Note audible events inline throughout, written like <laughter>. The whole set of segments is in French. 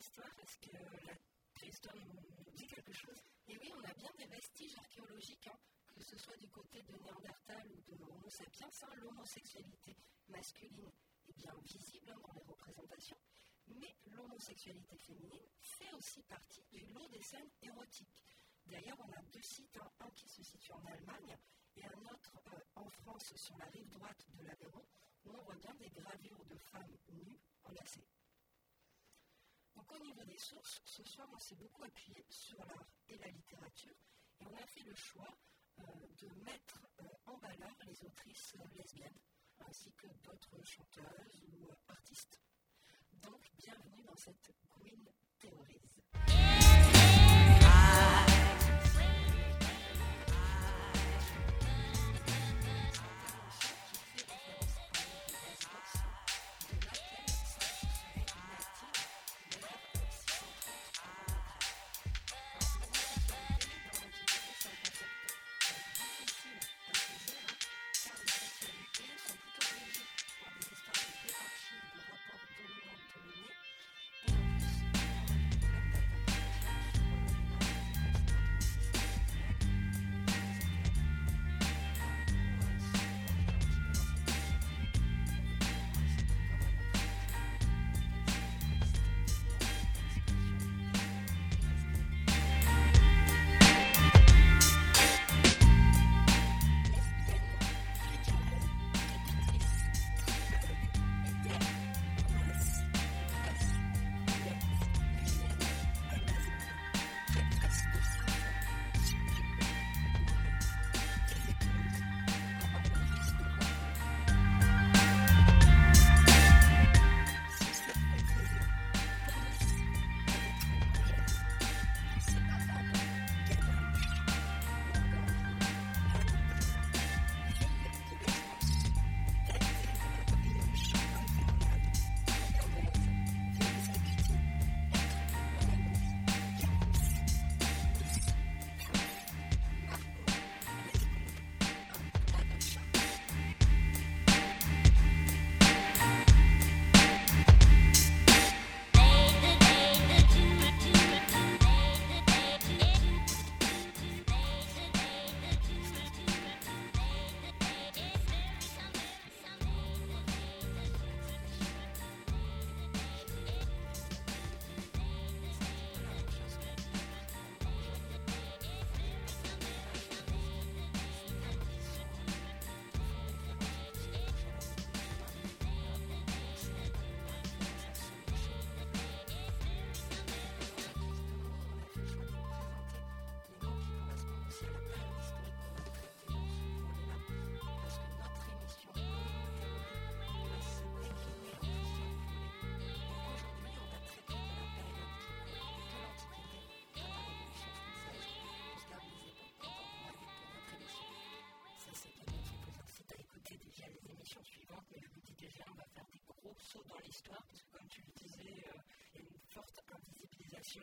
Est-ce que la préhistoire nous, dit quelque chose Et oui, on a bien des vestiges archéologiques, hein, que ce soit du côté de Néandertal ou de Homo sapiens, hein, l'homosexualité masculine est bien visible hein, dans les représentations, mais l'homosexualité féminine fait aussi partie du lot des scènes érotiques. D'ailleurs, on a deux sites, un qui se situe en Allemagne et un autre euh, en France sur la rive droite de l'Aveyron, où on voit bien des gravures de femmes nues enlacées. Donc au niveau des sources, ce soir on s'est beaucoup appuyé sur l'art et la littérature et on a fait le choix euh, de mettre euh, en valeur les autrices euh, lesbiennes ainsi que d'autres chanteuses ou artistes. Donc bienvenue dans cette Queen Theories. Saut dans l'histoire, parce que comme tu le disais, euh, il y a une forte invisibilisation.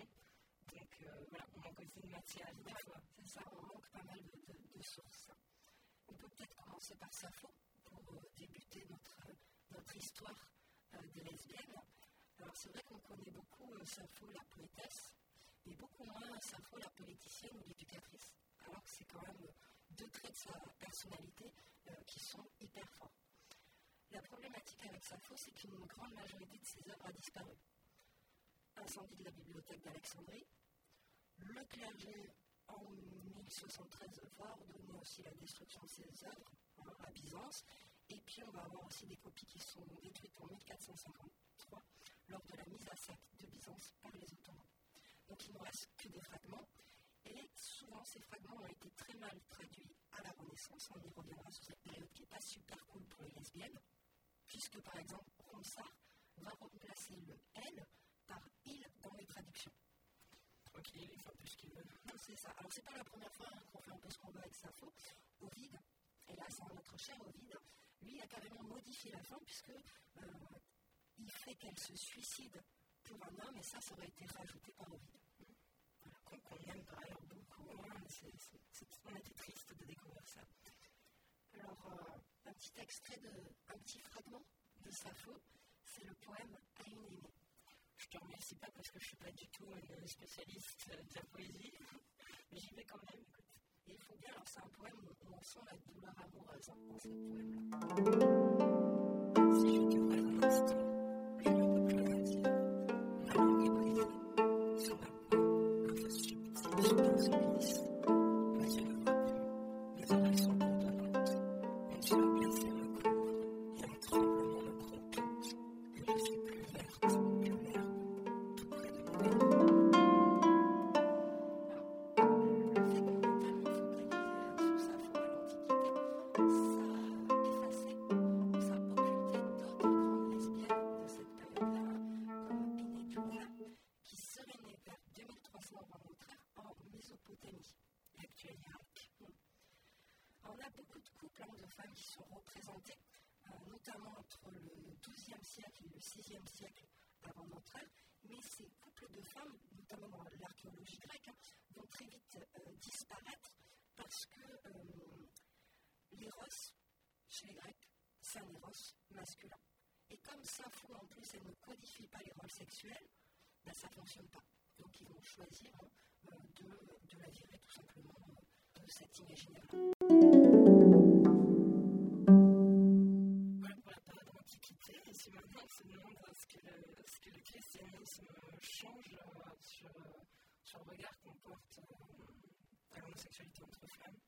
Donc euh, voilà, on manque aussi de matière des fois. C'est ça, on manque pas mal de, sources. On peut peut-être commencer par Sappho pour euh, débuter notre, histoire des lesbiennes. Alors c'est vrai qu'on connaît beaucoup Sappho la poétesse, mais beaucoup moins Sappho la politicienne ou l'éducatrice. Alors que c'est quand même deux traits de sa personnalité qui sont hyper forts. Problématique avec Sappho, c'est qu'une grande majorité de ses œuvres a disparu. Incendie de la bibliothèque d'Alexandrie, le clergé en 1073 va ordonner aussi la destruction de ses œuvres hein, à Byzance, et puis on va avoir aussi des copies qui sont détruites en 1453 lors de la mise à sac de Byzance par les Ottomans. Donc il ne reste que des fragments, et souvent ces fragments ont été très mal traduits à la Renaissance. On y reviendra sur cette période qui n'est pas super cool pour les lesbiennes, puisque par exemple Ronsard va remplacer le L par il dans les traductions. Tranquille, il peu ce qu'il veut. C'est ça. Alors c'est pas la première fois hein, qu'on fait un peu ce qu'on veut avec Sappho. Ovide, et là c'est notre cher Ovide, lui a carrément modifié la fin puisque euh, il fait qu'elle se suicide pour un homme et ça, ça aurait été rajouté par Ovide. Voilà, qu'on aime par ailleurs beaucoup. Hein. on était triste de découvrir ça. Alors, euh, un petit extrait, de, un petit fragment de Sappho, c'est le poème À une aimée. Je te remercie pas parce que je suis pas du tout une spécialiste de la poésie, <laughs> mais j'y vais quand même. Et il faut bien, alors c'est un poème où on sent la douleur amoureuse hein, dans ce poème-là. Si je te vois un instant, c'est masculin. Et comme Sappho, en plus, elle ne codifie pas les rôles sexuels, ben, ça ne fonctionne pas. Donc ils vont choisir hein, euh, de, de la virer tout simplement euh, de cet imaginaire. Voilà pour la période de l'Antiquité. Et si maintenant on se demande ce que le, christianisme change euh, sur, euh, sur le regard qu'on porte euh, à l'homosexualité entre femmes,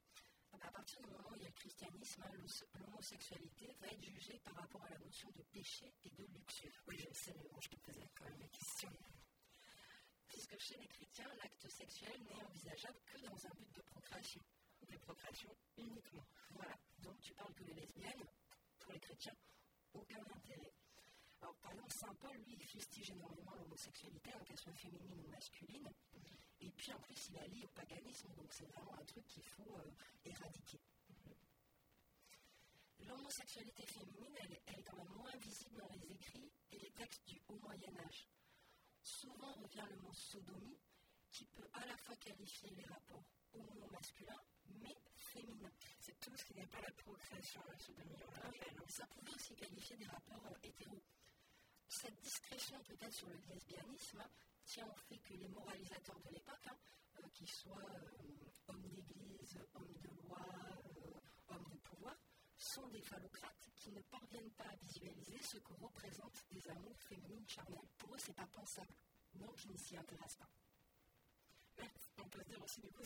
à partir du moment où il y a le christianisme, hein, l'homos- l'homosexualité va être jugée par rapport à la notion de péché et de luxure. oui, je sais, mais bon, je te posais quand même la question. Puisque chez les chrétiens, l'acte sexuel n'est envisageable que dans un but de procréation. Des procréations uniquement. Voilà, donc tu parles que les lesbiennes, pour les chrétiens, aucun intérêt. Alors par exemple, Saint Paul, lui, il fustige énormément l'homosexualité, qu'elle soit féminine ou masculine, et puis en plus il la lie au paganisme, donc c'est vraiment un truc qu'il faut euh, éradiquer. L'homosexualité féminine, elle, est- elle est quand même moins visible dans les écrits et les textes du Haut Moyen Âge. Souvent revient le mot sodomie, qui peut à la fois qualifier les rapports homo-masculins, mais féminins. C'est tout ce qui n'est pas la procréation, la sodomie, oui, ça pouvait aussi qualifier des rapports euh, hétéros. Cette discrétion peut-être sur le lesbianisme tient au fait que les moralisateurs de l'époque, hein, euh, qu'ils soient euh, hommes d'église, hommes de loi, euh, hommes de pouvoir, sont des phallocrates qui ne parviennent pas à visualiser ce que représentent des amours féminines charnelles. Pour eux, c'est pas pensable, donc ils ne s'y intéressent pas. Mais on peut se dire aussi, du coup,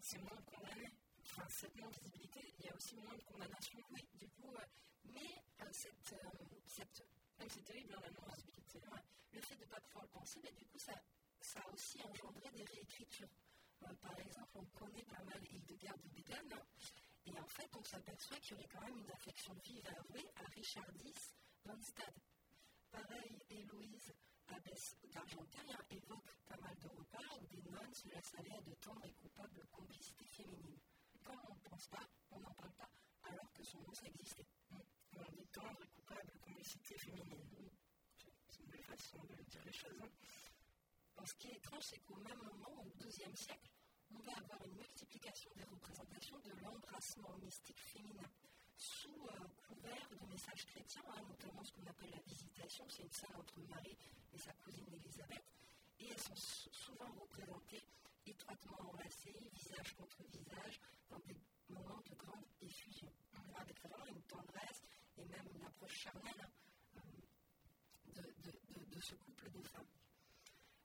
c'est moins condamné. Enfin, cette non-visibilité, il y a aussi moins de condamnation. Oui, du coup, mais cette, cette Même c'est terrible, hein, la. Ouais. Le fait de ne pas pouvoir le penser, mais du coup, ça, ça a aussi engendré des réécritures. Euh, par exemple, on connaît pas mal Hildegard de Bingen, hein, et en fait, on s'aperçoit qu'il y aurait quand même une affection vive à avouer à Richard X von Stade. Pareil, Héloïse Abbesse d'Argenteuil hein, évoque pas mal de repas où des nonnes se laissent à de tendres et coupables complicités féminines. Comme on ne pense pas, on n'en parle pas, alors que son nom, ça existait. On dit tendre et coupable de complicité féminine. C'est une belle façon de dire les choses. hein. Ce qui est étrange, c'est qu'au même moment, au XIIe siècle, on va avoir une multiplication des représentations de l'embrassement mystique féminin sous euh, couvert de messages chrétiens, hein, notamment ce qu'on appelle la visitation, c'est une scène entre Marie et sa cousine Élisabeth, et elles sont sou- souvent représentées étroitement enlacées, visage contre visage, dans des moments de grande approche charnelle de, de, de, ce couple de femmes.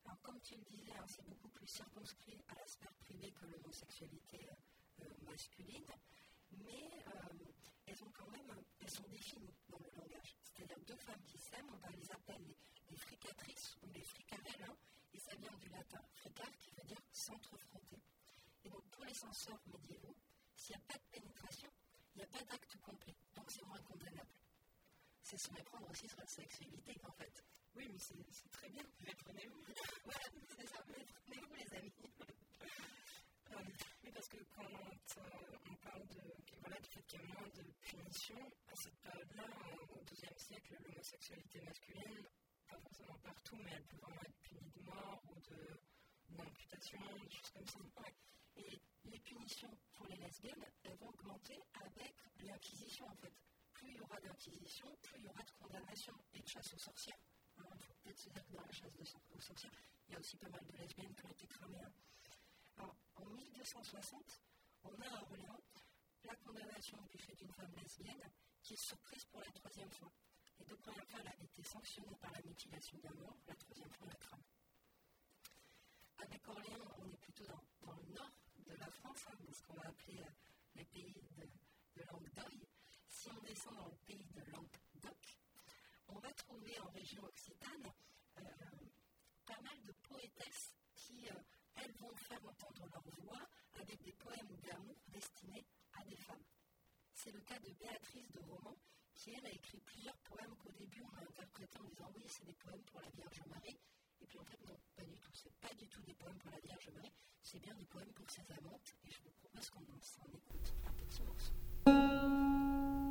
Alors, comme tu le disais, hein, c'est beaucoup plus circonscrit à la sphère privée que l'homosexualité masculine, mais elles, ont quand même, elles sont définies dans le langage. C'est-à-dire deux femmes qui s'aiment, on les appeler les, fricatrices ou les fricarelles, hein, et ça vient du latin fricar qui veut dire s'entrefrotter. Et donc pour les censeurs médiévaux, s'il n'y a pas de pénétration, il n'y a pas d'acte complet. Donc c'est moins condamnable. C'est se méprendre aussi sur la sexualité en fait. Oui, mais c'est très bien. Méprenez-vous. <laughs> voilà, c'est ça. Méprenez-vous les amis. oui, parce que quand euh, on parle de, voilà, du fait qu'il y a moins de punitions, à cette période-là, au XIIe siècle, l'homosexualité masculine, pas forcément partout, mais elle peut vraiment être punie de mort ou d'amputation, des choses comme ça. Et les punitions pour les lesbiennes, elles vont augmenter avec l'inquisition en fait. Plus il y aura d'inquisition, plus il y aura de condamnation et de chasse aux sorcières. Il faut peut-être se dire que dans la chasse aux sorcières, il y a aussi pas mal de lesbiennes qui ont été cramées. Hein. En 1260, on a à Orléans la condamnation du fait d'une femme lesbienne qui est surprise pour la troisième fois. Les deux premières fois, elle a été sanctionnée par la mutilation d'un mort, la troisième fois, la crame. Avec Orléans, on est plutôt dans le nord de la France, hein, ce qu'on va appeler euh, les pays de, de Languedoc. Si on descend dans le pays de Languedoc, on va trouver en région occitane euh, pas mal de poétesses qui, euh, elles, vont faire entendre leur voix avec des poèmes d'amour destinés à des femmes. C'est le cas de Béatrice de Roman, qui elle a écrit plusieurs poèmes qu'au début on a interprétés en disant oui, c'est des poèmes pour la Vierge Marie. Et puis en fait, non, pas du tout. C'est pas du tout des poèmes pour la Vierge Marie, c'est bien des poèmes pour ses amantes. Et je vous propose qu'on s'en écoute un petit morceau.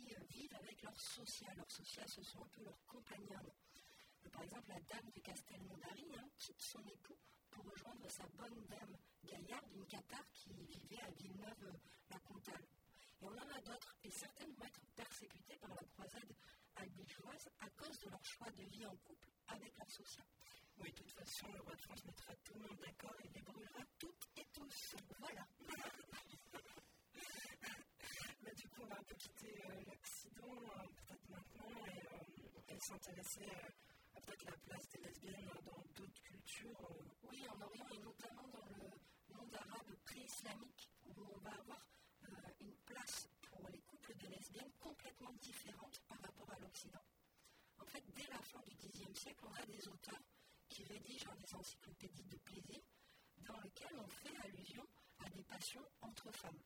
euh, vivent avec leur social. Leurs social, ce sont un peu leurs compagnons. Euh, par exemple, la dame de Castelnaudary hein, quitte son époux pour rejoindre sa bonne dame gaillarde, une cathare qui vivait à Villeneuve-la-Comtale. Et on en a d'autres, et certaines vont être persécutées par la croisade albigeoise à cause de leur choix de vie en couple avec leur social. Oui, de toute façon, le roi de France mettra tout le monde d'accord et les brûlera toutes et tous. Voilà. bah, du coup, on va un peu quitter euh, l'Occident, euh, peut-être maintenant, et, euh, s'intéresser à, peut-être la place des lesbiennes dans d'autres cultures. Oui, en Orient et notamment dans le monde arabe pré-islamique, où on va avoir une place pour les couples de lesbiennes complètement différente par rapport à l'Occident. En fait, dès la fin du Xe siècle, on a des auteurs qui rédigent des encyclopédies de plaisir dans lesquelles on fait allusion à des passions entre femmes.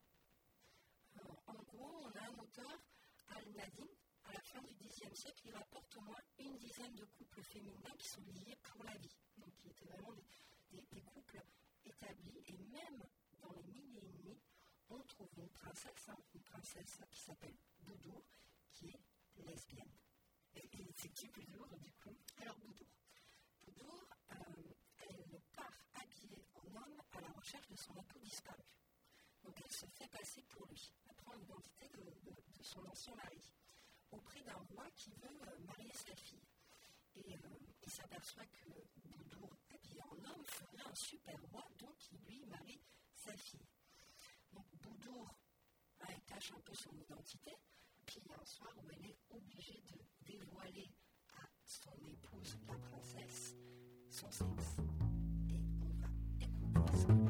Euh, en gros, on a un auteur, Al-Nadim, à la fin du Xe siècle, qui rapporte au moins une dizaine de couples féminins qui sont liés pour la vie. Donc, qui étaient vraiment des, couples établis. Et même dans les millénaires, on trouve une princesse, hein, une princesse qui s'appelle Boudour, qui est lesbienne. Et, c'est qui Boudour du coup? Alors Boudour. Boudour, euh, elle part habillée en homme à la recherche de son époux disparu. Donc elle se fait passer pour lui. Elle prend l'identité de, de, son ancien mari auprès d'un roi qui veut euh, marier sa fille. Et euh, il s'aperçoit que Boudour, habillé en homme, ferait un super roi, donc il lui marie sa fille. Donc Boudour cache un peu son identité, puis il y a un soir où elle est obligée de dévoiler à son épouse, la princesse, son sexe. Et on va écouter ce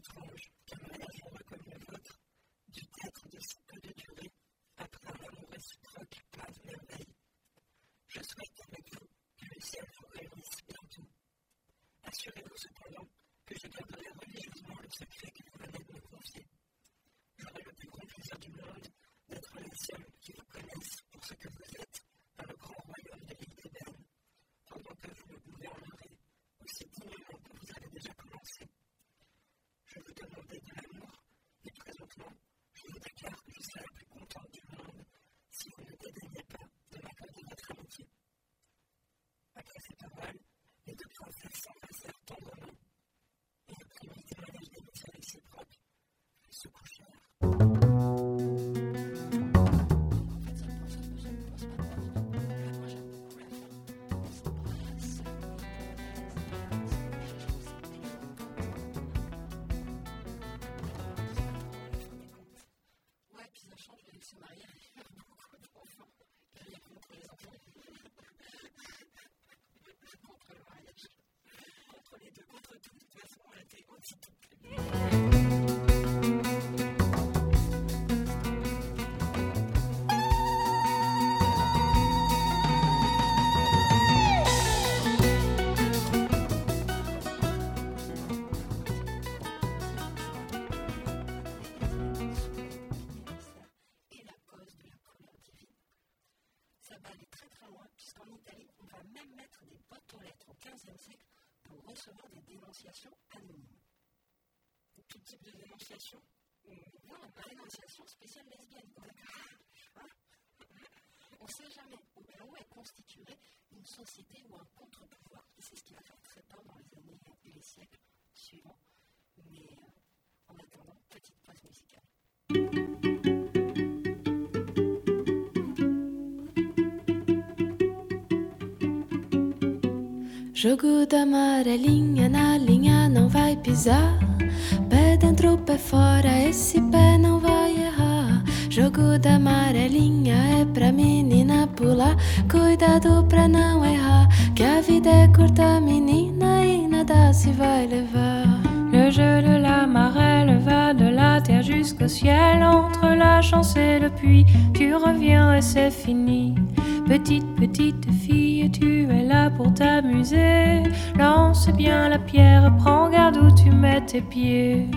étrange qu'un mariage comme le vôtre dû être de si peu de durée après un amour réciproque plein de merveilles. Je souhaite avec vous que le ciel vous réunisse bientôt. Assurez-vous cependant que je garderai religieusement le secret que vous venez de me confier. J'aurai le plus grand plaisir du monde d'être les seuls qui vous connaissent pour ce que vous êtes Deux, contre tout. De toute façon, on était anti-tout. Constituerait une société ou un contre-pouvoir. Et c'est ce qui va faire très peur dans les années et les siècles suivants. Mais euh, en attendant, petite pause musicale. Jogo da amarelinha na linha não vai pisar. Pé dentro, pé fora, esse pé não. Jogo da amarelinha é pra menina pular. Cuidado pra não errar, que a vida é curta, menina, e. Le jeu de la marelle va de la terre jusqu'au ciel, entre la chance et le puits, tu reviens et c'est fini. Petite, petite fille, tu es là pour t'amuser. Lance bien la pierre, prends garde où tu mets tes pieds.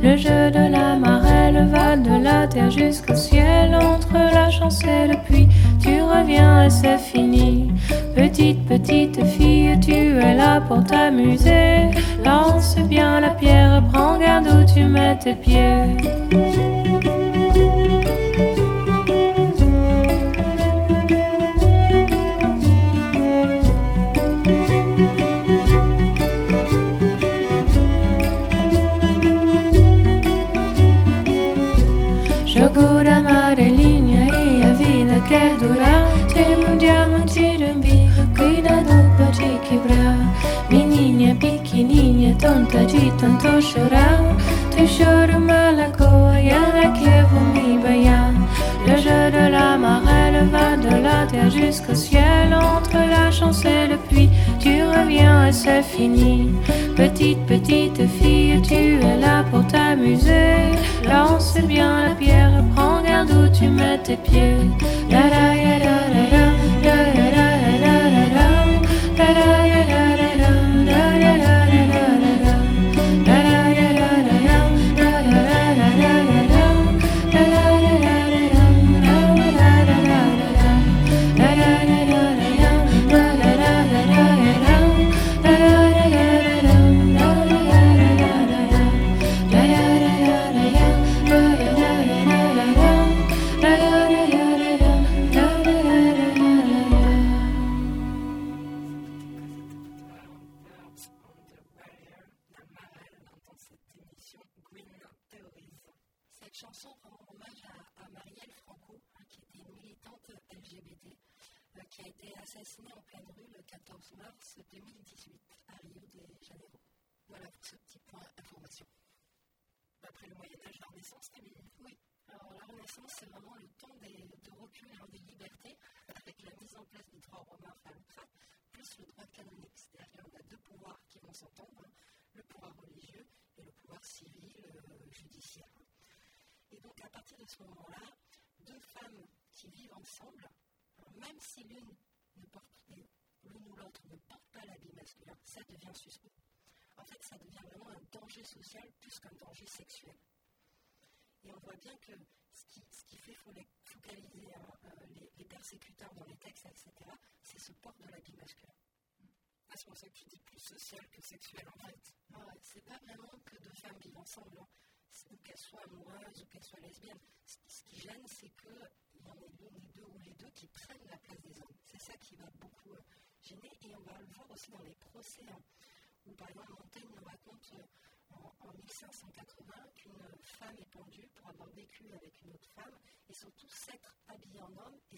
Le jeu de la marelle va de la terre jusqu'au ciel. Entre la chance et le puits, tu reviens et c'est fini. Petite, petite fille, tu es là pour t'amuser. Lance bien la pierre, prends garde où tu mets tes pieds. Baiar. Le jeu de la marelle va de la terre jusqu'au ciel. Entre la chance et le puits, tu reviens et c'est fini. Petite, petite fille, tu es là pour t'amuser. Lance bien la pierre, prends garde où tu mets tes pieds.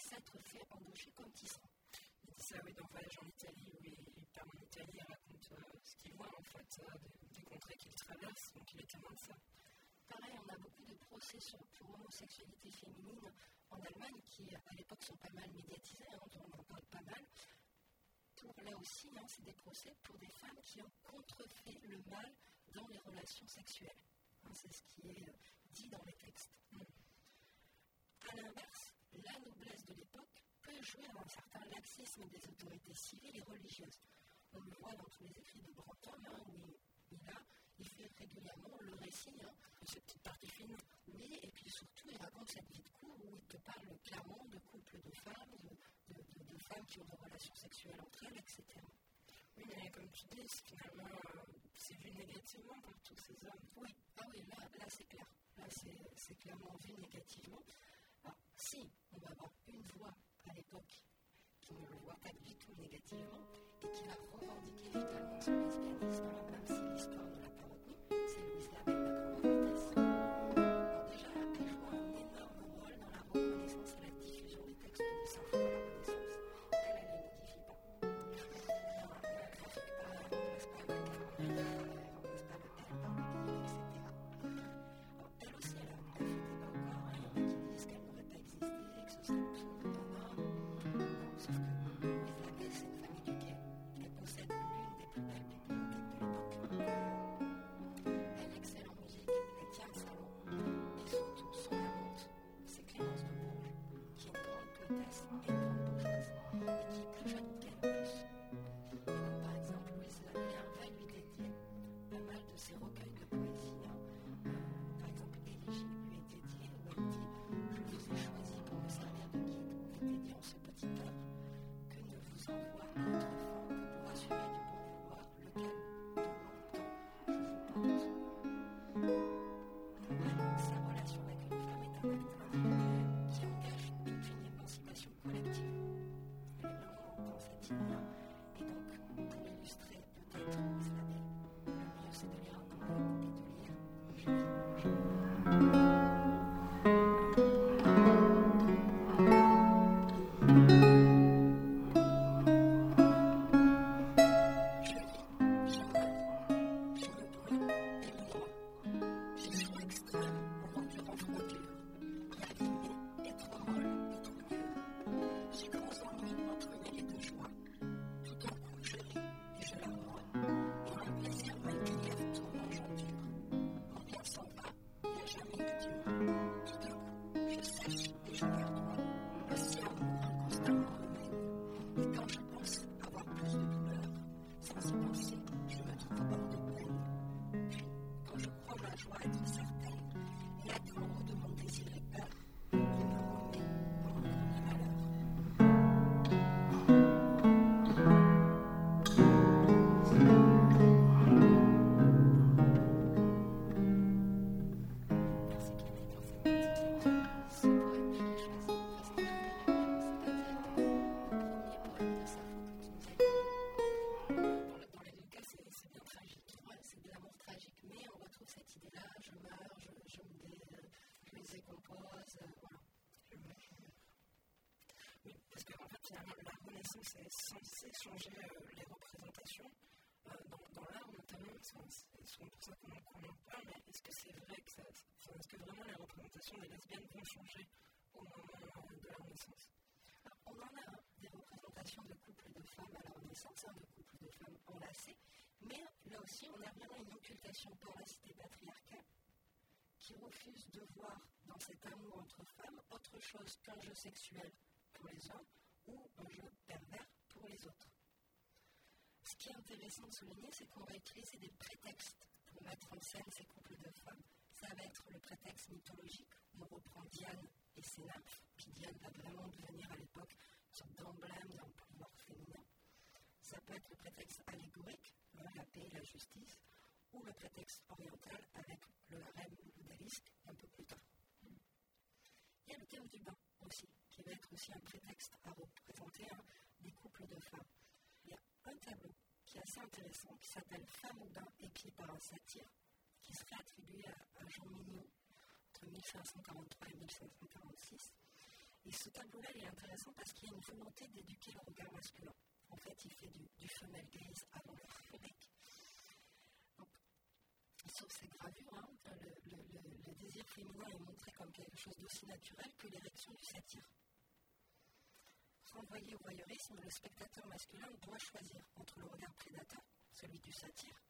Et s'être fait embaucher comme tisserand. Il dit ça oui, dans Voyage en Italie où il, part en Italie et raconte euh, ce qu'il voit en fait euh, des, contrées qu'il traverse, donc il est témoin de ça. Pareil, on a beaucoup de procès sur, pour homosexualité féminine en Allemagne qui à l'époque sont pas mal médiatisés, hein, on en parle pas mal. Pour, là aussi, hein, c'est des procès pour des femmes qui ont contrefait le mal dans les relations sexuelles. Hein, c'est ce qui est euh, dit dans les textes. A l'inverse, la noblesse de l'époque peut jouer un certain laxisme des autorités civiles et religieuses. On le voit dans tous les écrits de Brantôme, hein, où il, a, il fait régulièrement le récit hein, de cette petite partie fine. Oui, et puis surtout, il raconte cette vie de cour où il te parle clairement de couples de femmes, de, femmes qui ont des relations sexuelles entre elles, etc. Oui, mais comme tu dis, finalement, euh, c'est vu négativement pour tous ces hommes. Oui, ah oui, là, là c'est clair. Là, c'est clairement vu négativement. Si on va avoir une voix à l'époque qui ne le voit pas du tout négativement et qui va revendiquer vitalement son lesbianisme, même si l'histoire ne l'a pas retenu, c'est Louise Labelle, la Renaissance est censée changer les représentations, dans, l'art notamment, c'est souvent pour ça qu'on en parle, mais est-ce que c'est vrai que ça, est-ce que vraiment les représentations des lesbiennes vont changer au moment de la Renaissance? On en a des représentations de couples de femmes à la Renaissance, hein, de couples de femmes enlacées, mais là aussi on a vraiment une occultation pour la cité patriarcale qui refuse de voir dans cet amour entre femmes autre chose qu'un jeu sexuel pour les hommes pervers pour les autres. Ce qui est intéressant de souligner, c'est qu'on va utiliser des prétextes pour mettre en scène ces couples de femmes. Ça va être le prétexte mythologique, on reprend Diane et ses nymphes, puis Diane va vraiment devenir à l'époque une sorte d'emblème d'un pouvoir féminin. Ça peut être le prétexte allégorique, la paix et la justice, ou le prétexte oriental avec le harem bouddhiste un peu plus tard. Il y a le thème du bain aussi, qui va être aussi un prétexte à représenter des couples de femmes. Il y a un tableau qui est assez intéressant, qui s'appelle Femme au bain, épiée par un satyre, qui serait attribué à, Jean Mignon entre 1543 et 1546. Et ce tableau-là, est intéressant parce qu'il y a une volonté d'éduquer le regard masculin. En fait, il fait du, du femelle grise avant le sur ces gravures, hein, le, désir féminin est montré comme quelque chose d'aussi naturel que l'érection du satyre. Renvoyé au voyeurisme, le spectateur masculin doit choisir entre le regard prédateur, celui du satyre,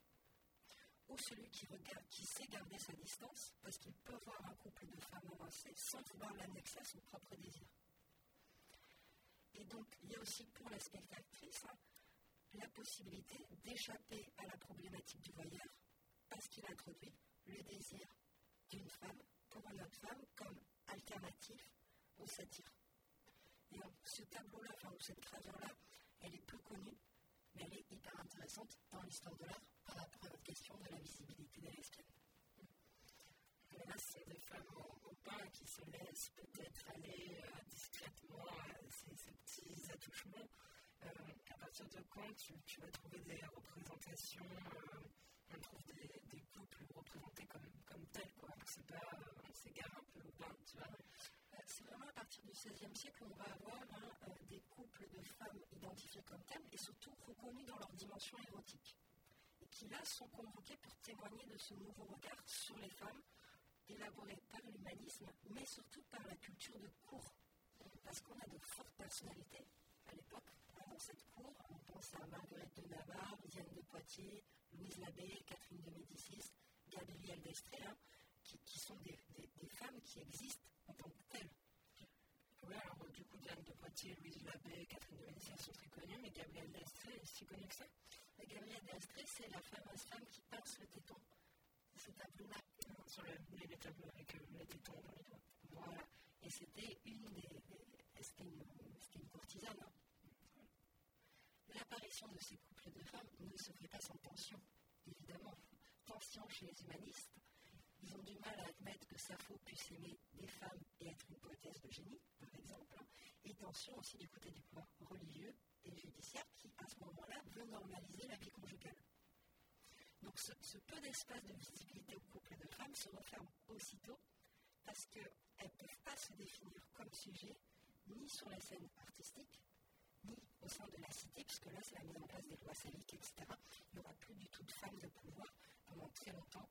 ou celui qui, regarde, qui sait garder sa distance parce qu'il peut voir un couple de femmes avancées sans vouloir l'annexer à son propre désir. Et donc, il y a aussi pour la spectatrice hein, la possibilité d'échapper à la problématique du voyeur parce qu'il introduit le désir d'une femme pour une autre femme comme alternative au satire. Donc, ce tableau-là, enfin, cette gravure-là, elle est peu connue, mais elle est hyper intéressante dans l'histoire de l'art par rapport à notre question de la visibilité des lesbiennes. Là, ce sont des femmes au, pain qui se laissent peut-être aller euh, discrètement à ces, petits attouchements. Euh, à partir de quand tu, vas trouver des représentations euh, on trouve des, des couples représentés comme, comme tels, quoi. C'est pas, on s'égare un peu au bain, tu vois. Euh, c'est vraiment à partir du XVIe siècle qu'on va avoir hein, euh, des couples de femmes identifiés comme tels et surtout reconnus dans leur dimension érotique. Et qui là sont convoqués pour témoigner de ce nouveau regard sur les femmes, élaboré par l'humanisme, mais surtout par la culture de cour. Parce qu'on a de fortes personnalités à l'époque dans cette cour. On pense à Marguerite de Navarre, Diane de Poitiers, Louise Labbé, Catherine de Médicis, Gabrielle d'Estrée, qui, sont des, femmes qui existent en tant que telles. Alors du coup, Diane de Poitiers, Louise Labbé, Catherine de Médicis sont très connues, mais Gabrielle d'Estrée est si connue que ça Gabrielle d'Estrée, c'est la fameuse femme qui pince le téton. C'est tableau-là. Sur le, les, tableaux avec euh, les tétons dans les doigts. Voilà. Et c'était une des. C'était une, une, courtisane. Hein l'apparition de ces couples de femmes ne se fait pas sans tension, évidemment. Tension chez les humanistes. Ils ont du mal à admettre que Sappho puisse aimer des femmes et être une poétesse de génie, par exemple. Et tension aussi du côté du pouvoir religieux et judiciaire qui, à ce moment-là, veut normaliser la vie conjugale. Donc ce, peu d'espace de visibilité aux couples de femmes se referme aussitôt parce qu'elles ne peuvent pas se définir comme sujet ni sur la scène artistique, ni au sein de la cité, puisque là, c'est la mise en place des lois saliques, etc. Il n'y aura plus du tout de femmes de pouvoir pendant très longtemps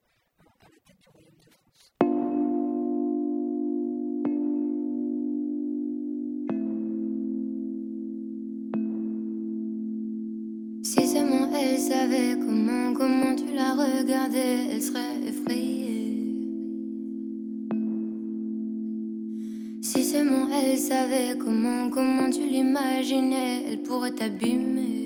Si seulement elle savait comment, comment tu la regardais, elle serait effrayée. elle savait comment, comment tu l'imaginais, elle pourrait t'abîmer.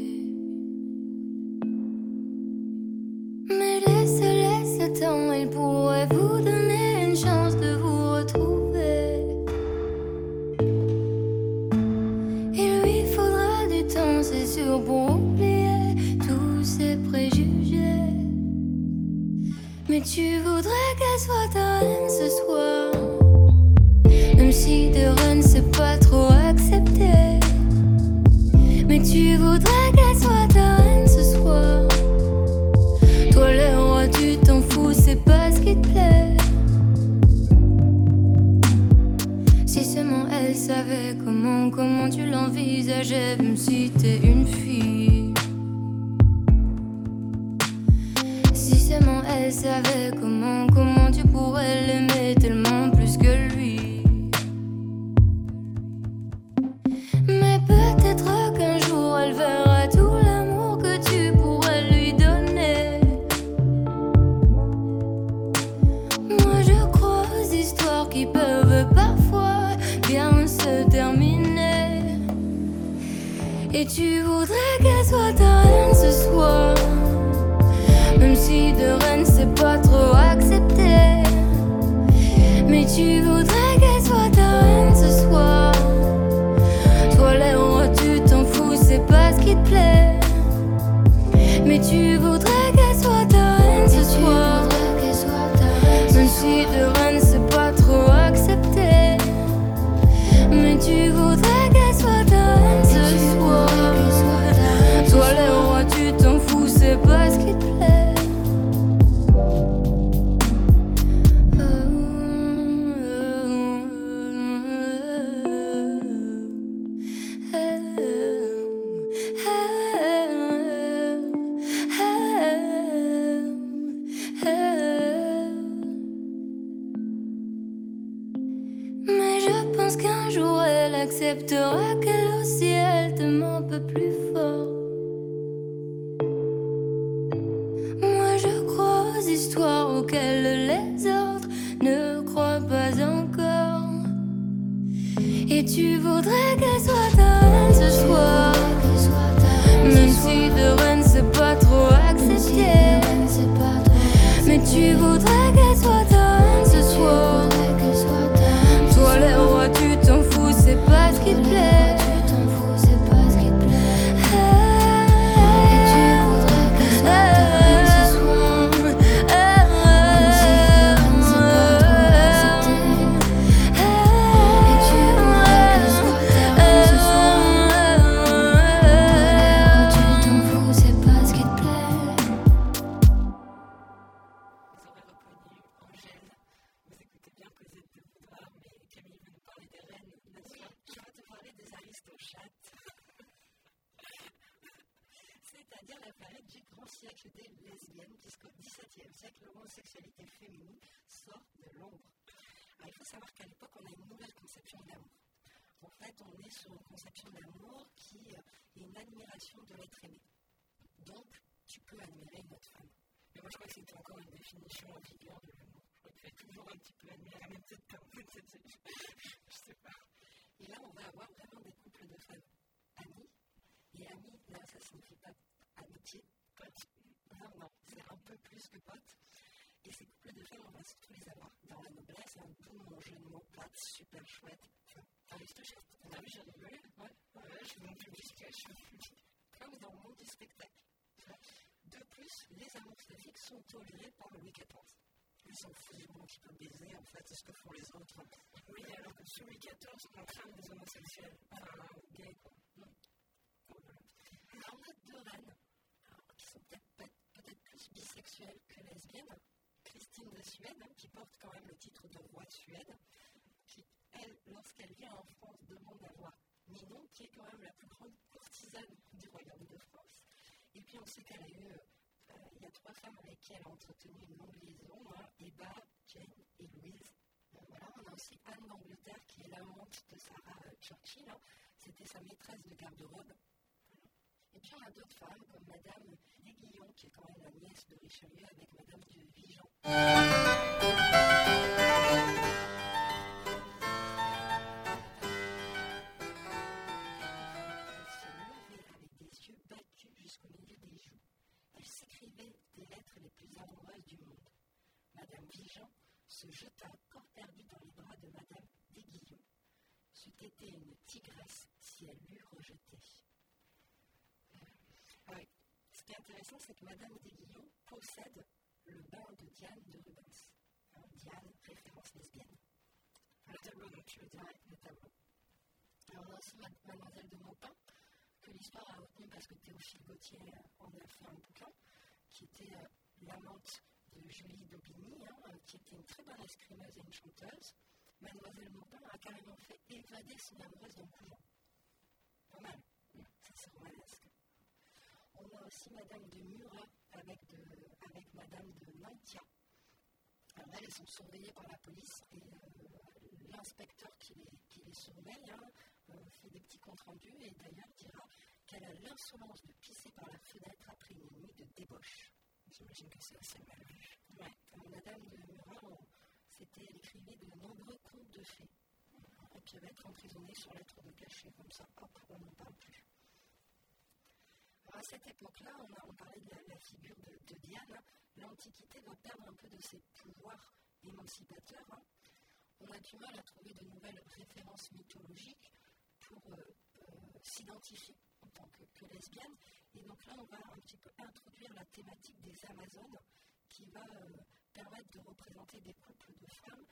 Elle acceptera comme dans le monde du spectacle. De plus, les amours statiques sont tolérés par Louis XIV. Ils s'en foutent monde qui peut baiser, en fait, c'est ce que font les autres. Oui, alors que sous Louis XIV, on crame des homosexuels. Enfin, gays, quoi. Alors, on a deux reines, alors, qui sont peut-être peut plus bisexuelles que lesbiennes. Christine de Suède, hein, qui porte quand même le titre de roi de Suède, qui, elle, lorsqu'elle vient en France, demande à voir Ninon, qui est quand même la plus grande courtisane du royaume de France. Et puis on sait qu'elle a eu, euh, il y a trois femmes avec qui elle a entretenu une longue liaison, hein, Eva, Jane et Louise. Euh, voilà, on a aussi Anne d'Angleterre qui est l'amante de Sarah euh, Churchill, hein. c'était sa maîtresse de garde-robe. Et puis on a d'autres femmes comme Madame Desguillon, qui est quand même la nièce de Richelieu avec Madame de Vigan. Madame Vigan se jeta corps perdu dans les bras de Madame Desguillon. C'eût été une tigresse si elle l'eût rejeté. Ah oui. Ce qui est intéressant, c'est que Madame Desguillon possède le bain de Diane de Rubens. Hein, Diane, référence lesbienne. Le tableau, donc tu veux dire le tableau. Alors, on a aussi Mad- Mademoiselle de Maupin, que l'histoire a retenu parce que Théophile Gautier euh, en a fait un bouquin, qui était euh, l'amante de Julie d'Aubigny, hein, euh, qui était une très bonne escrimeuse et une chanteuse, Mademoiselle Maupin a carrément fait évader son amoureuse le couvent. Pas mal, ça c'est romanesque. On a aussi Madame de Murat avec, avec Madame de Mantia. Alors elles, elles sont surveillées par la police et euh, l'inspecteur qui les, qui les surveille hein, euh, fait des petits comptes rendus et d'ailleurs dira qu'elle a l'insolence de pisser par la fenêtre après une nuit de débauche. J'imagine que c'est assez mal vu. Ouais. Madame de Murat, c'était, elle écrivait de nombreux contes de fées. Et puis elle va être emprisonnée sur lettre de cachet, comme ça, hop, on n'en parle plus. À cette époque-là, on, on, parlait de la, figure de, Diane. L'Antiquité va perdre un peu de ses pouvoirs émancipateurs. Hein. On a du mal à trouver de nouvelles références mythologiques pour euh, euh, s'identifier en tant que, que, lesbienne. Et donc là, on va un petit peu introduire la thématique des Amazones qui va euh, permettre de représenter des couples de femmes,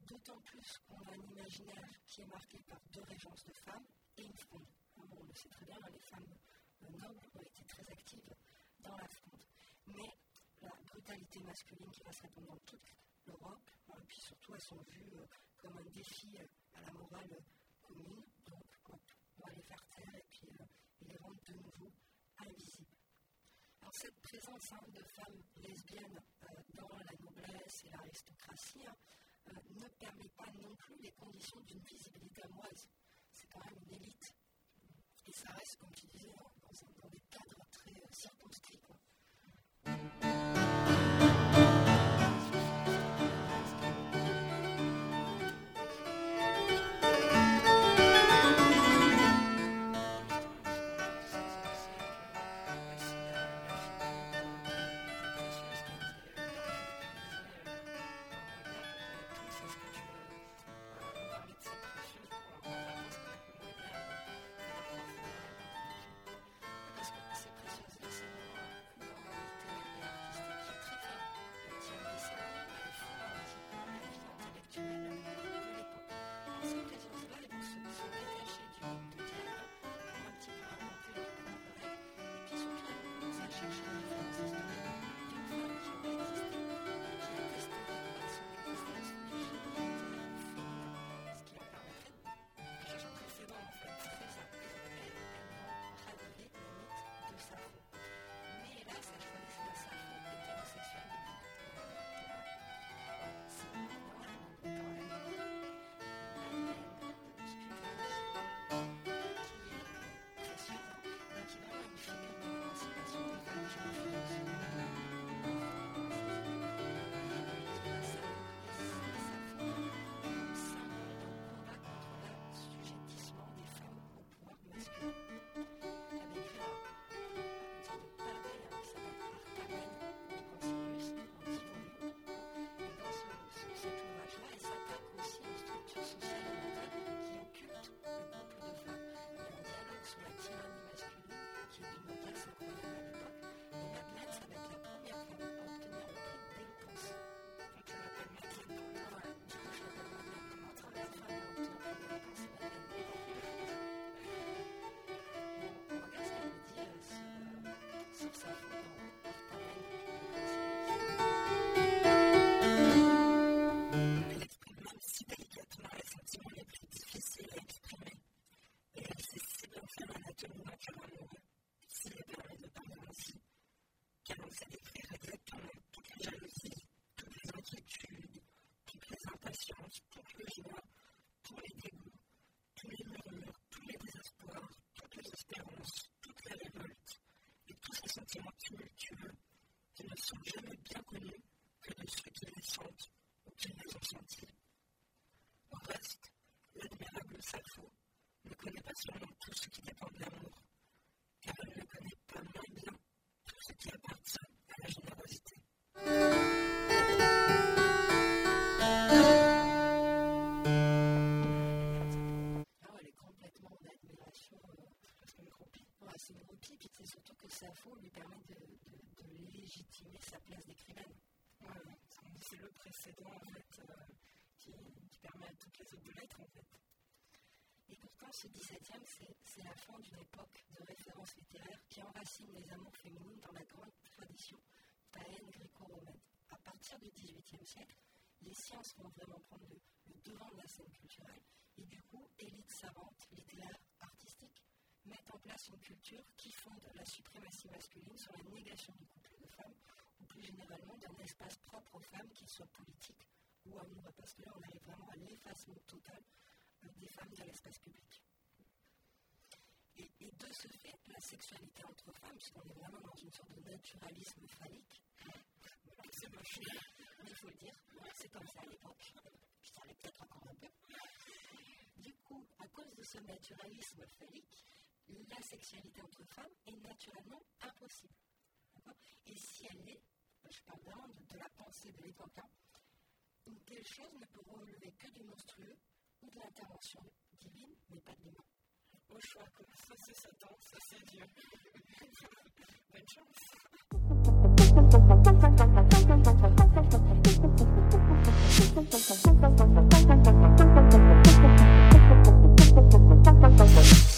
d'autant plus qu'on a un imaginaire qui est marqué par deux régences de femmes et une fronde. on le sait très bien, les femmes nobles ont été très actives dans la fronde. Mais la brutalité masculine qui va se répandre dans toute l'Europe, et puis surtout elles sont vues comme un défi à la morale commune, donc on va les faire taire et puis les rendre de nouveau invisibles. Alors cette présence hein, de femmes lesbiennes dans la noblesse et l'aristocratie hein, ne permet pas non plus les conditions d'une visibilité amoise. C'est quand même une élite. Et ça reste, comme tu disais, dans, dans, des cadres très euh, circonscrits. capture, to, to the subject ce XVIIe, c'est la fin d'une époque de référence littéraire qui enracine les amours féminines dans la grande tradition païenne gréco-romaine. À partir du XVIIIe siècle, les sciences vont vraiment prendre le, devant de la scène culturelle. Et du coup, élites savantes, littéraires, artistiques, mettent en place une culture qui fonde la suprématie masculine sur la négation du couple de femmes, ou plus généralement d'un espace propre aux femmes, qu'il soit politique ou amoureux, parce que là, on arrive vraiment à l'effacement total euh, des femmes de l'espace public. De ce fait, la sexualité entre femmes, puisqu'on est vraiment dans une sorte de naturalisme phallique, c'est moche, il faut le dire, c'est comme ça à l'époque, ça l'est peut-être encore un peu. Du coup, à cause de ce naturalisme phallique, la sexualité entre femmes est naturellement impossible. Et si elle est, je parle vraiment de, la pensée de l'époque, hein, une telle chose ne peut relever que du monstrueux ou de l'intervention divine, mais pas de l'humain. Au choix, comme ça c'est Satan, ça c'est Dieu. <laughs> <laughs>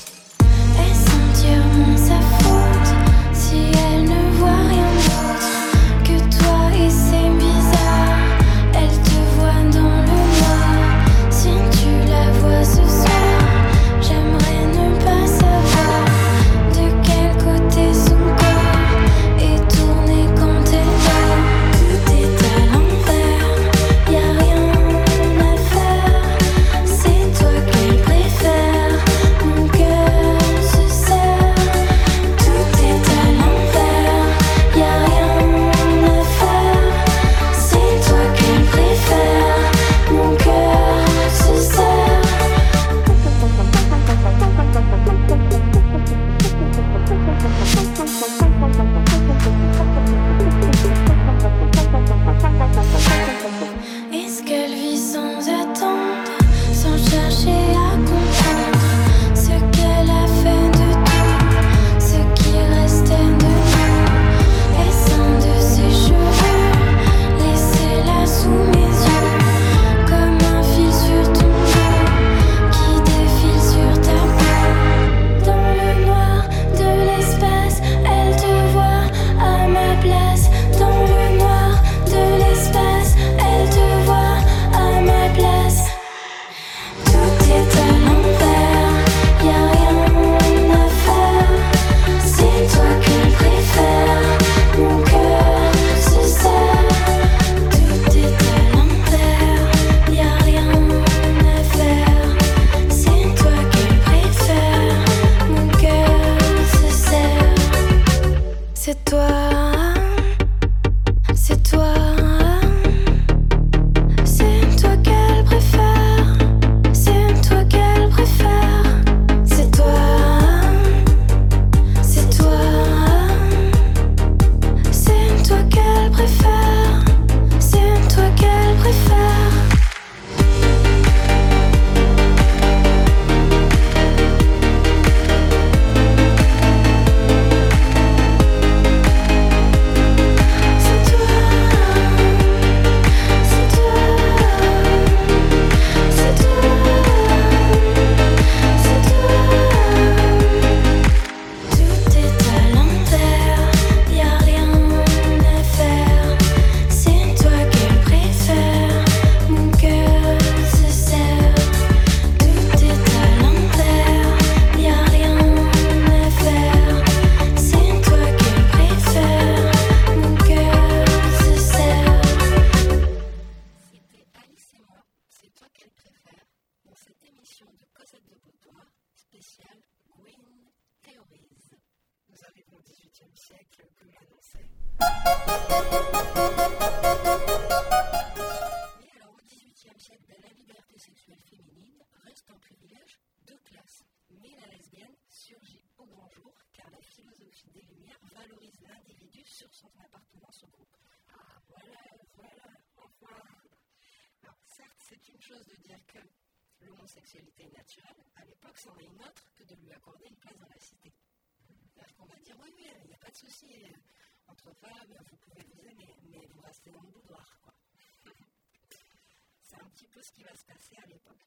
ce qui va se passer à l'époque.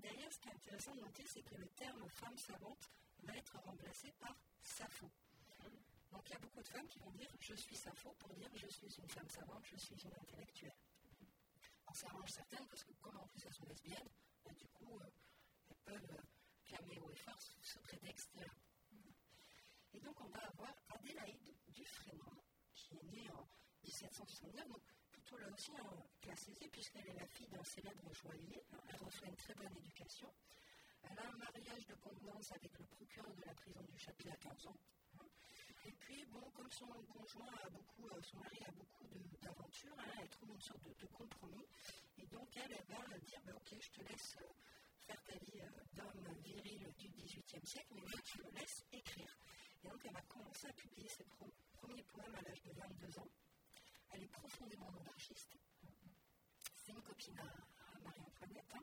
D'ailleurs, ce qui est intéressant de noter, c'est que le terme femme savante va être remplacé par Sappho. Donc il y a beaucoup de femmes qui vont dire je suis Sappho pour dire je suis une femme savante, je suis une intellectuelle. Alors ça arrange certaines parce que comme en plus elles sont lesbiennes, bah, du coup, euh, elles peuvent euh, clamer au effort sous ce prétexte-là. Et donc on va avoir Adélaïde Dufresnoy, qui est née en 1769, donc aussi en classe aisée, puisqu'elle est la fille d'un célèbre joaillier. Elle reçoit une très bonne éducation. Elle a un mariage de convenance avec le procureur de la prison du Châtelet à 15 ans. Et puis, bon, comme son conjoint a beaucoup, euh, son mari a beaucoup d'aventures, hein, elle trouve une sorte de, compromis. Et donc, elle, elle va dire bah, Ok, je te laisse euh, faire ta vie euh, d'homme viril du XVIIIe siècle, mais moi, je me laisse écrire. Et donc, elle va commencer à publier ses premiers poèmes à l'âge de 22 ans. Elle est profondément monarchiste. C'est une copine à, Marie-Antoinette. Hein.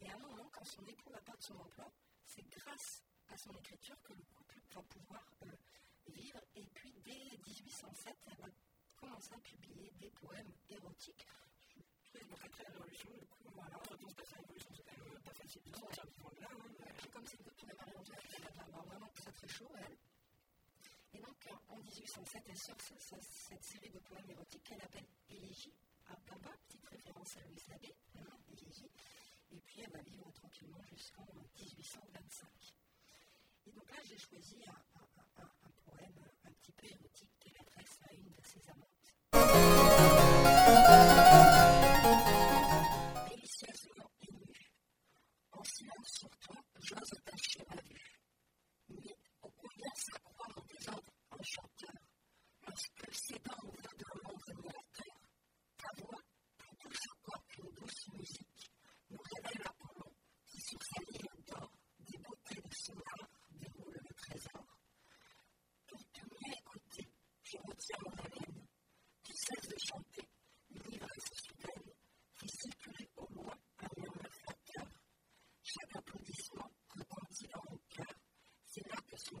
Et à un moment, quand son époux va perdre son emploi, c'est grâce à son écriture que le couple va pouvoir vivre. Et puis, dès 1807, elle va commencer à publier des poèmes érotiques. Donc, après la Révolution, du coup, voilà, on passe à la Révolution, c'est quand même pas facile de sortir de là. Hein. Comme c'est une copine de Marie-Antoinette, elle va avoir vraiment très très chaud, elle. Et donc, en 1807, elle sort cette série de poèmes érotiques qu'elle appelle Élégie à Baba, petite référence à Louis Labbé, hein, Élégie. Et puis, elle va vivre tranquillement jusqu'en 1825. Et donc là, j'ai choisi un, parce que c'est pas en vain de l'envoi la terre. Ta voix, plutôt encore qu'une douce musique, nous révèle Apollon, qui sur sa île d'or, des beautés de son art, déroule le trésor. Pour te mieux écouter, je retiens mon haleine. Tu cesses de chanter, l'ivresse soudaine, fait circuler au loin un murmure flatteur. Chaque applaudissement retentit dans mon cœur, c'est là que son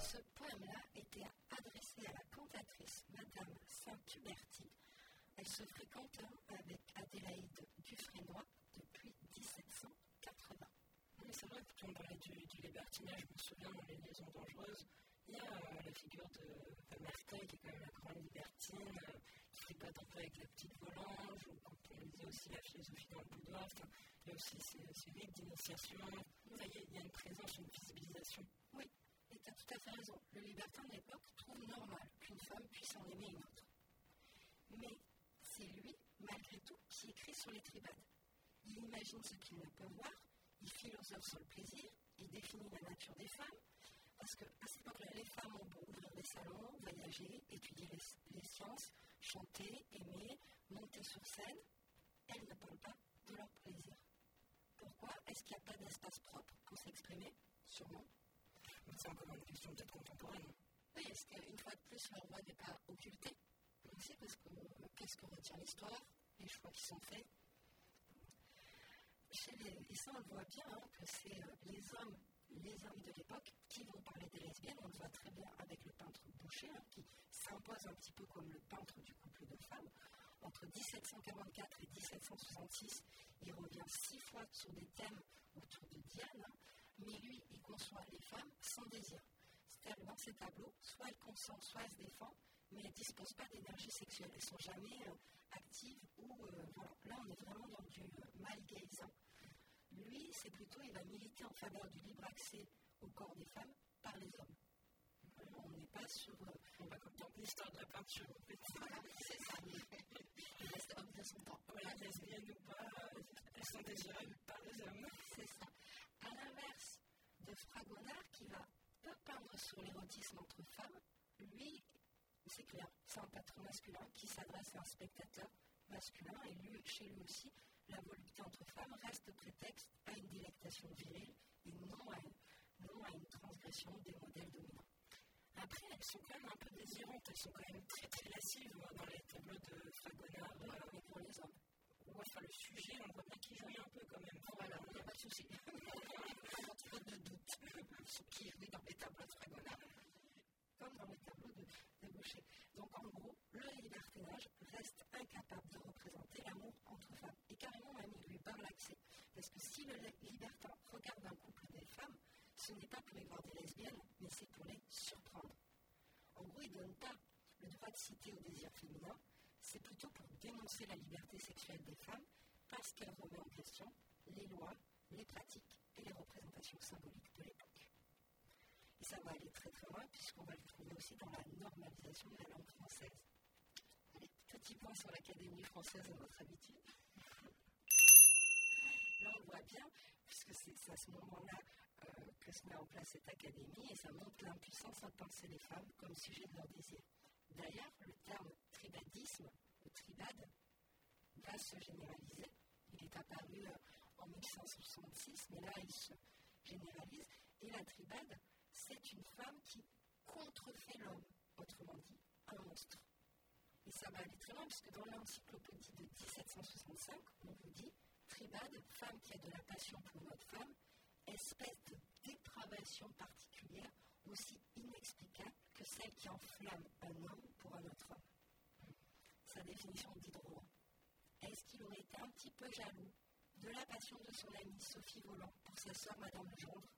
Ce poème-là était adressé à la cantatrice Madame Saint-Huberti. Elle se fréquente avec Adélaïde Dufresnoy depuis 1780. c'est vrai que quand on parlait du, du libertinage, je me souviens dans les liaisons dangereuses, il y a euh, la figure de, de Martin qui est quand même la grande libertine, euh, qui fripote un peu avec la petite volange, ou quand on lisait aussi la philosophie dans le boudoir, il y a aussi ces, ces rites d'initiation. Il y a une présence, une visibilisation. Oui, et tu as tout à fait raison. Le libertin de l'époque trouve normal qu'une femme puisse en aimer une autre. Mais c'est lui, malgré tout, qui écrit sur les tribades. Il imagine ce qu'il ne peut voir, il philosophe sur le plaisir, il définit la nature des femmes, parce qu'à cette époque-là, les femmes ont beau ouvrir des salons, voyager, étudier les, les sciences, chanter, aimer, monter sur scène, elles ne parlent pas de leur plaisir. Pourquoi Est-ce qu'il n'y a pas d'espace Sûrement. C'est encore une question peut-être contemporaine. Oui, est-ce qu'une fois de plus, leur voix n'est pas occultée Aussi, parce que qu'est-ce que retient l'histoire Les choix qui sont faits Chez les, Et ça, on le voit bien, hein, que c'est euh, les hommes les hommes de l'époque qui vont parler des lesbiennes. On le voit très bien avec le peintre Boucher, hein, qui s'impose un petit peu comme le peintre du couple de femmes. Entre 1744 et 1766, il revient six fois sur des thèmes autour de Diane, mais lui, il conçoit les femmes sans désir. C'est-à-dire dans ses tableaux, soit elles consentent, soit elles se défendent, mais elles ne disposent pas d'énergie sexuelle. Elles ne sont jamais euh, actives ou. Euh, voilà. Là, on est vraiment dans du euh, mal gaysant. Lui, c'est plutôt, il va militer en faveur du libre accès au corps des femmes par les hommes. On n'est pas sur. on va comme dans l'histoire de la peinture. <laughs> Voilà, c'est ça. Il reste homme de son temps. Voilà, lesbiennes ou pas, elles sont désirables par les hommes. C'est ça. À l'inverse de Fragonard, qui va peu peindre sur l'érotisme entre femmes, lui, c'est clair, c'est un patron masculin qui s'adresse à un spectateur masculin et lui, chez lui aussi, la volupté entre femmes reste prétexte à une délectation virile et non à une, transgression des modèles dominants. Après, elles sont quand même un peu désirantes, elles sont quand même très très lascives dans les tableaux de Fragonard, mais pour les hommes. Enfin, le sujet, on voit bien qu'il jouit un peu quand même. Voilà, il n'y a pas de souci. <laughs> Trop de doute. Ce qui jouit dans les tableaux de Fragonard, comme dans les tableaux de, de Boucher. Donc en gros, le libertinage reste incapable de représenter l'amour entre femmes. Et carrément, même, il lui parle l'accès. Parce que si le libertin regarde un couple des femmes, ce n'est pas pour y voir des lesbiennes, mais c'est pour les surprendre. En gros, il ne donne pas le droit de citer au désir féminin, c'est plutôt pour dénoncer la liberté sexuelle des femmes parce qu'elle remet en question les lois, les pratiques et les représentations symboliques de l'époque. Et ça va aller très très loin puisqu'on va le trouver aussi dans la normalisation de la langue française. Allez, petit point sur l'Académie française à votre habitude. Là, on voit bien, puisque c'est à ce moment-là euh, que se met en place cette académie, et ça montre l'impuissance à penser les femmes comme sujet de leur désir. D'ailleurs, le terme tribadisme, ou tribade, va se généraliser. Il est apparu euh, en 1566, mais là, il se généralise. Et la tribade, c'est une femme qui contrefait l'homme, autrement dit, un monstre. Et ça va aller très loin, puisque dans l'encyclopédie de 1765, on vous dit tribade, femme qui a de la passion pour notre femme, espèce de dépravation particulière aussi inexplicable que celle qui enflamme un homme pour un autre homme. Sa définition dit droit. Est-ce qu'il aurait été un petit peu jaloux de la passion de son amie Sophie Volant pour sa sœur Madame Legendre?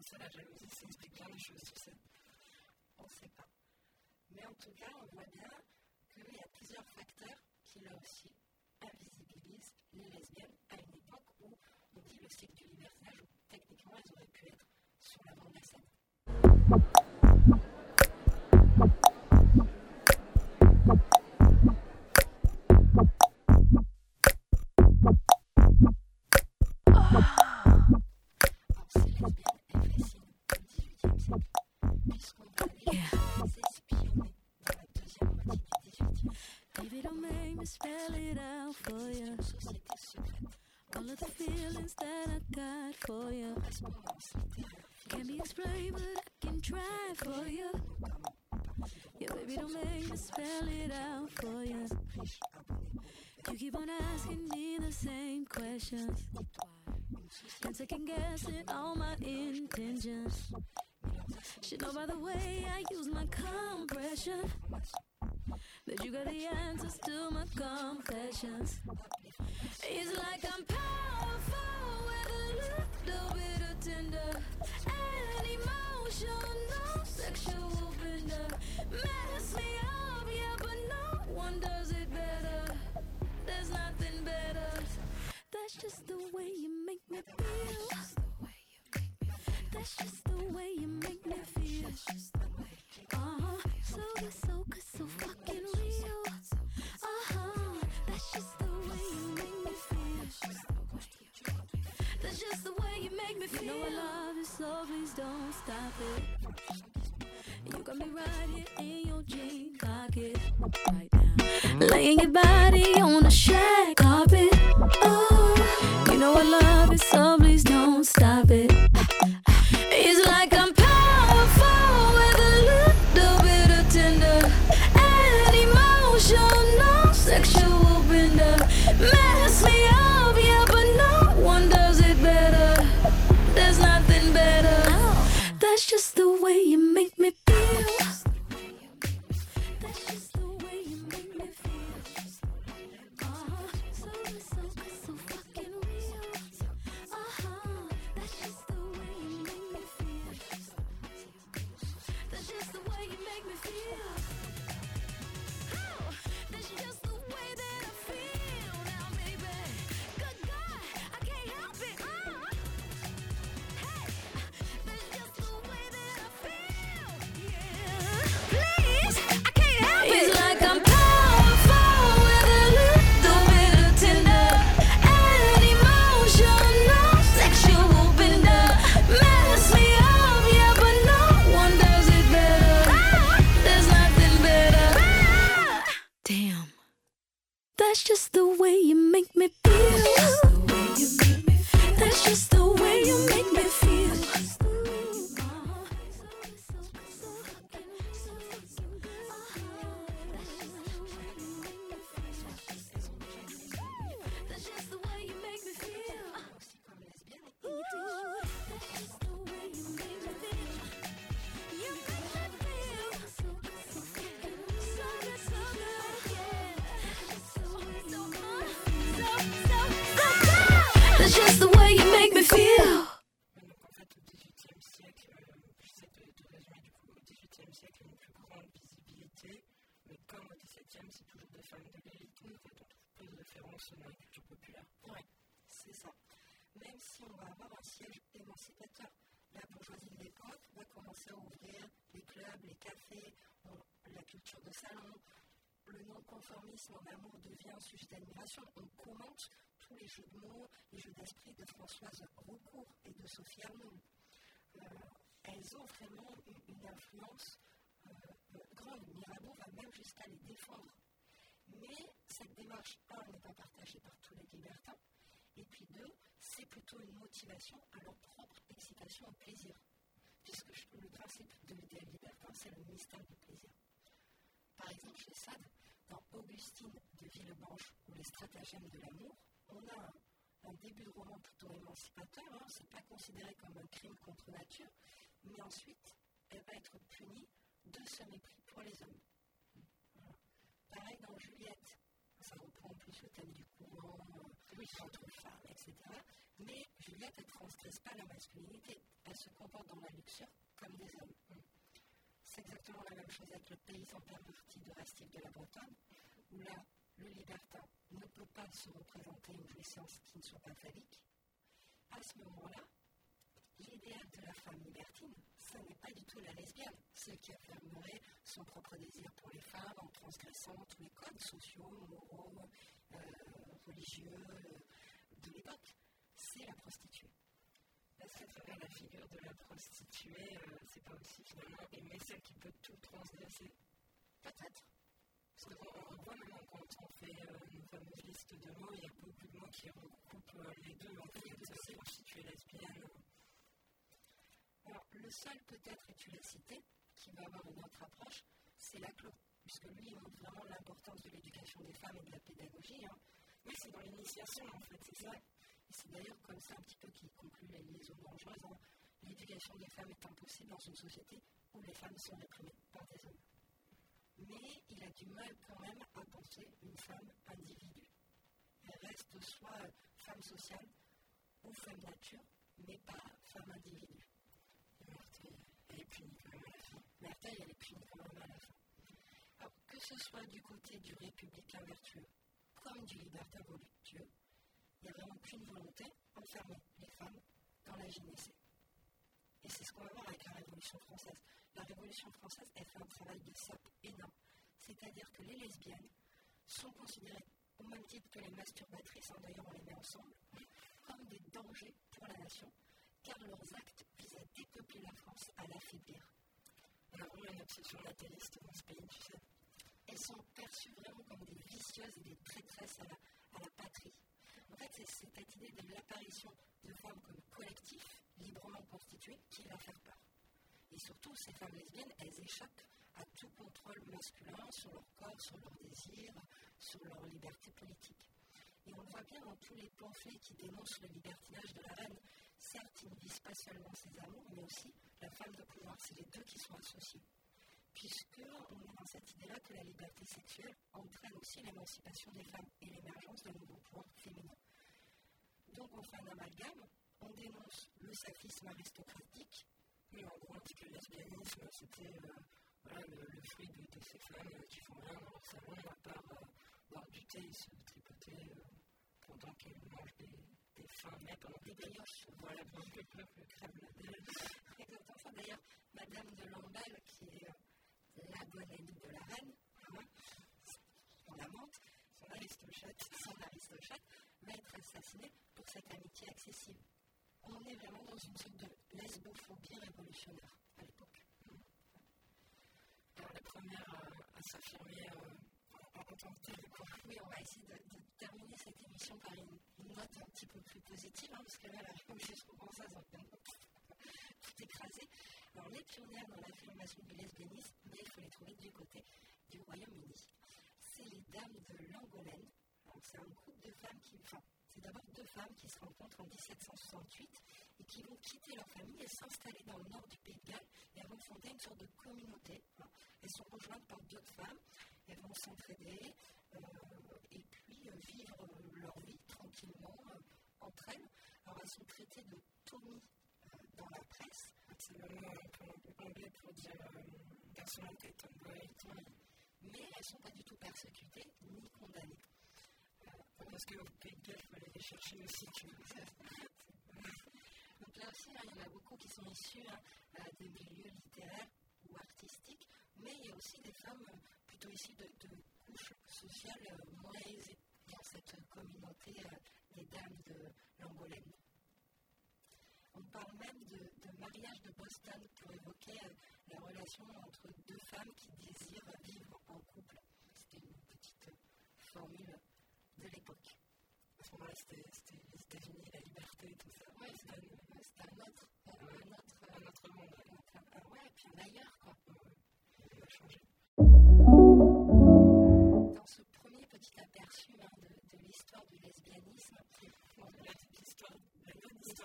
Ça, la jalousie, ça explique plein de choses sur ça. On ne sait pas. Mais en tout cas, on voit bien qu'il y a plusieurs facteurs qui, là aussi, invisibilisent les lesbiennes à une époque où on dit le cycle du libertinage, où techniquement elles auraient pu être sur l'avant de la scène. Know by the way I use my compression that you got the answers to my confessions. It's like I'm powerful with a little bit of tender and emotional sexual bender. Mess me up, yeah, but no one does it better. There's nothing better. That's just the way you make me feel. That's just please don't stop it. You got me right here in your jean pocket, right now. Laying your body on the shag carpet. Oh, you know I love it, so please don't stop it. XVIIIe siècle, une plus grande visibilité, mais comme au XVIIe, c'est toujours des femmes de l'élite, donc on trouve peu de références dans la culture populaire. Oui, c'est ça. Même si on va avoir un siège émancipateur, la bourgeoisie de l'époque va commencer à ouvrir les clubs, les cafés, la culture de salon. Le non-conformisme en amour devient un sujet d'admiration. On commente tous les jeux de mots, les jeux d'esprit de Françoise Roucourt et de Sophie Arnould. Euh, elles ont vraiment une, influence euh, euh, grande. Mirabeau va même jusqu'à les défendre. Mais cette démarche, un, n'est pas partagée par tous les libertins. Et puis deux, c'est plutôt une motivation à leur propre excitation et plaisir. Puisque je- le principe de l'idéal libertin, c'est le mystère du plaisir. Par exemple, chez Sade, dans Augustine de Villebranche ou les stratagèmes de l'amour, on a un, un début de roman plutôt émancipateur, hein, c'est pas considéré comme un crime contre nature, mais ensuite, elle va être punie de ce mépris pour les hommes. Voilà. Pareil dans Juliette, ça reprend en plus le thème du courant, oui, entre femmes, etc. Mais Juliette, elle ne transgresse pas la masculinité, elle se comporte dans la luxure comme des hommes. C'est exactement la même chose avec le paysan perverti de Rastif de la Bretonne, où là, le libertin ne peut pas se représenter une jouissance qui ne soit pas phallique. À ce moment-là, l'idéal de la femme libertine, ce n'est pas du tout la lesbienne, celle qui affirmerait son propre désir pour les femmes en transgressant tous les codes sociaux, moraux, euh, religieux euh, de l'époque. C'est la prostituée. Est-ce qu'à travers la figure de la prostituée, euh, c'est pas aussi finalement aimer celle qui peut tout transgresser? Peut-être. Parce qu'on on voit maintenant quand on fait euh, nos fameuses listes de mots, il y a beaucoup de mots qui recoupent euh, les deux, en fait, c'est prostituée lesbienne. Alors, le seul peut-être, et tu l'as cité, qui va avoir une autre approche, c'est la clo, puisque lui, il montre vraiment l'importance de l'éducation des femmes et de la pédagogie. hein. Oui, c'est dans l'initiation en fait, c'est ça. C'est d'ailleurs comme ça un petit peu qu'il conclut les liaisons dangereuses. hein. L'éducation des femmes est impossible dans une société où les femmes sont réprimées par des hommes. Mais il a du mal quand même à penser une femme individu. Elle reste soit femme sociale ou femme nature, mais pas femme individu. Même à la elle est punie quand même à. Alors, que ce soit du côté du républicain vertueux comme du libertin voluptueux, il n'y a vraiment qu'une volonté, enfermer les femmes dans la gynécée. Et c'est ce qu'on va voir avec la Révolution française. La Révolution française, elle fait un travail de sape énorme. C'est-à-dire que les lesbiennes sont considérées, au même titre que les masturbatrices, hein, d'ailleurs on les met ensemble, comme des dangers pour la nation, car leurs actes à dépeupler la France, à l'affaiblir. On a une obsession nataliste dans ce pays, tu sais. elles sont perçues vraiment comme des vicieuses et des traîtresses à la, la patrie. En fait, c'est cette idée de l'apparition de femmes comme collectif, librement constitué, qui va faire peur. Et surtout, ces femmes lesbiennes, elles échappent à tout contrôle masculin sur leur corps, sur leurs désirs, sur leur liberté politique. Et on le voit bien dans tous les pamphlets qui dénoncent le libertinage de la reine. Certes, ils ne visent pas seulement ses amours, mais aussi la femme de pouvoir. C'est les deux qui sont associés puisqu'on est dans cette idée-là que la liberté sexuelle entraîne aussi l'émancipation des femmes et l'émergence d'un nouveau pouvoir féminin. Donc on fait un amalgame, on dénonce le saphisme aristocratique, Mais en gros, on que le lesbianisme, c'était euh, voilà, le, le fruit de, de ces femmes euh, qui font rien dans leur salon, à part euh, boire du thé et se tripoter euh, pendant qu'elles mangent des, des fins mais pendant des brioches. Voilà, que le peuple crève la dalle. Ça. D'ailleurs, Madame de Lamballe, qui est euh, la bonne amie de la reine, hein, son amante, son aristochate, va être assassinée pour cette amitié accessible. On est vraiment dans une sorte de lesbophobie révolutionnaire à l'époque. Alors, la première à, à s'affirmer euh, en, tant que. Oui, on va essayer de, terminer cette émission par une, note un petit peu plus positive, hein, parce que là, la révolution française, on tout écraser. Alors, les pionnières dans l'affirmation du lesbianisme, mais il faut les trouver du côté du Royaume-Uni. C'est les dames de Langolène. C'est un groupe de femmes qui. Enfin, c'est d'abord deux femmes qui se rencontrent en 1768 et qui vont quitter leur famille et s'installer dans le nord du Pays de Galles et elles vont fonder une sorte de communauté. Alors, elles sont rejointes par d'autres femmes, elles vont s'entraider euh, et puis euh, vivre euh, leur vie tranquillement entre elles. Alors elles sont traitées de Tommy dans la presse. C'est le mot anglais pour dire personnalité, tomboy. Mais elles ne sont pas du tout persécutées ni condamnées. Parce que de il faut aller chercher aussi. <laughs> Donc là aussi, il y en a beaucoup qui sont issus hein, des milieux littéraires ou artistiques, mais il y a aussi des femmes plutôt issues de, couches sociales moins aisées dans cette communauté des dames de l'Angolène. On parle même de, mariage de Boston pour évoquer la relation entre deux femmes qui désirent vivre en couple. C'était une petite formule de l'époque. À ce moment-là, c'était les États-Unis, la liberté, tout ça. Oui, c'était un, autre, un, autre, un autre monde. Un, ouais, et puis un ailleurs, quoi. Il a changé. Dans ce premier petit aperçu hein, de, de l'histoire du lesbianisme, l'histoire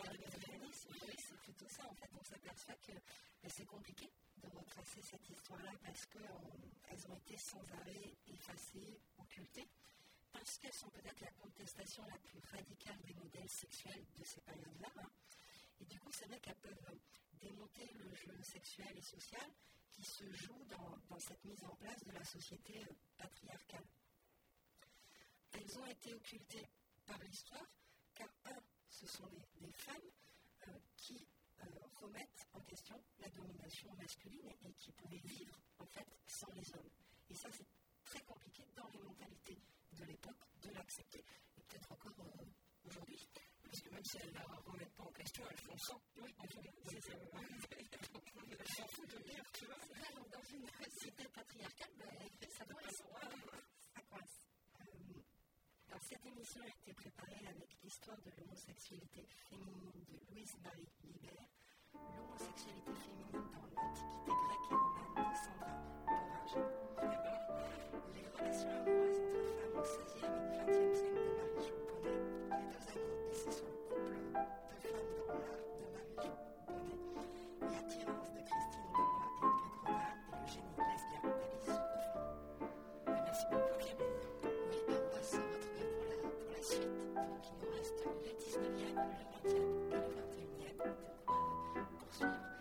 du lesbianisme, oui, c'est plutôt ça en fait. On s'aperçoit que ben, c'est compliqué de retracer cette histoire-là parce qu'elles ont été sans arrêt effacées, occultées parce qu'elles sont peut-être la contestation la plus radicale des modèles sexuels de ces périodes-là. Hein. Et du coup, c'est vrai qu'elles peuvent démonter le jeu sexuel et social qui se joue dans, cette mise en place de la société euh, patriarcale. Elles ont été occultées par l'histoire, car un, ce sont des, femmes euh, qui euh, remettent en question la domination masculine et qui pouvaient vivre en fait sans les hommes. Et ça, c'est très compliqué dans les mentalités de l'époque de l'accepter. Et peut-être encore euh, aujourd'hui. Parce que même si elles ne la remettent pas en question, elles font sans. Oui, c'est ça. <laughs> Elles s'en foutent de dire, tu vois. C'est ça, donc dans une société patriarcale, ben, ça coince. Ça coince. Euh, alors, cette émission a été préparée avec l'histoire de l'homosexualité féminine de Louise-Marie Libert l'homosexualité féminine dans l'Antiquité grecque et romaine de Sandra Borage. Les relations amoureuses entre femmes au XVIe et XXe siècle de Marie-Jo Bonnet. Les deux amis ici sont le couple de femmes dans l'art de Marie-Jo Bonnet. L'attirance de Christine Lemoy et Ingrid Renard et le génie lesbien d'Alice Lefranc. Merci beaucoup Camille. Oui, on va se retrouver pour la, pour la suite. Donc il nous reste le 19e, le 20e et le Thank you.